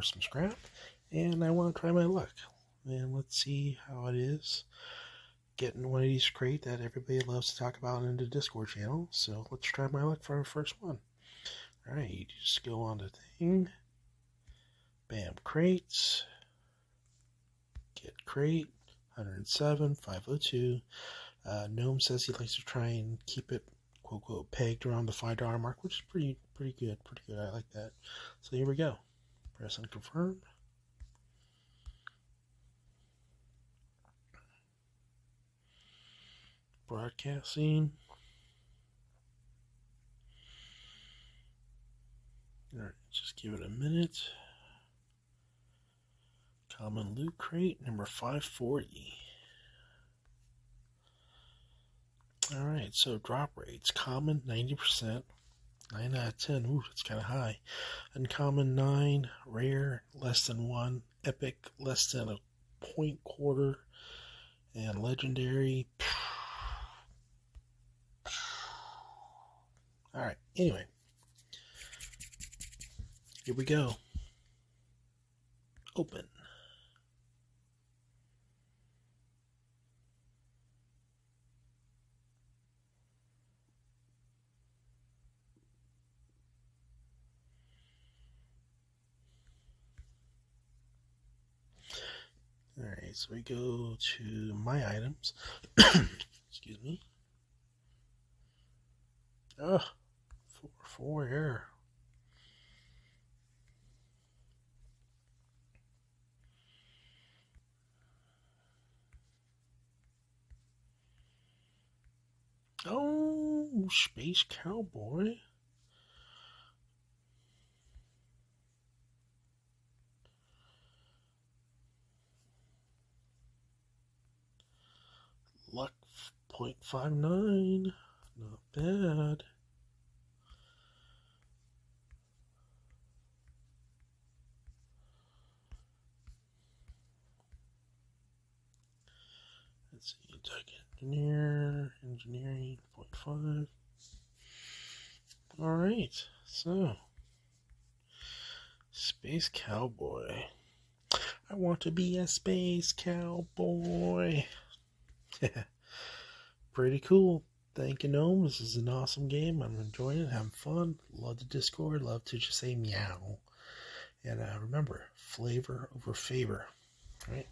for some scrap, and I want to try my luck. And let's see how it is getting one of these crate that everybody loves to talk about in the Discord channel. So let's try my luck for our first one. Alright, you just go on the thing. Bam, crates. Get crate. 107, 502. Uh, Gnome says he likes to try and keep it quote quote pegged around the five dollar mark, which is pretty pretty good, pretty good. I like that. So here we go. Press and confirm. Broadcasting. Alright, just give it a minute. Common loot crate number 540. Alright, so drop rates. Common 90%. 9 out of 10. Ooh, that's kind of high. Uncommon 9. Rare less than 1. Epic less than a point quarter. And legendary. Alright, anyway. Here we go. Open. So we go to my items. Excuse me. Oh, four, four here. Oh, Space Cowboy. Luck 0.59. Not bad. Let's see, Tech Engineer, Engineering 0.5. Alright, so Space Cowboy. I want to be a space cowboy. Pretty cool. Thank you, Gnome. This is an awesome game. I'm enjoying it, having fun. Love the Discord. Love to just say meow. And uh, remember, flavor over favor. All right.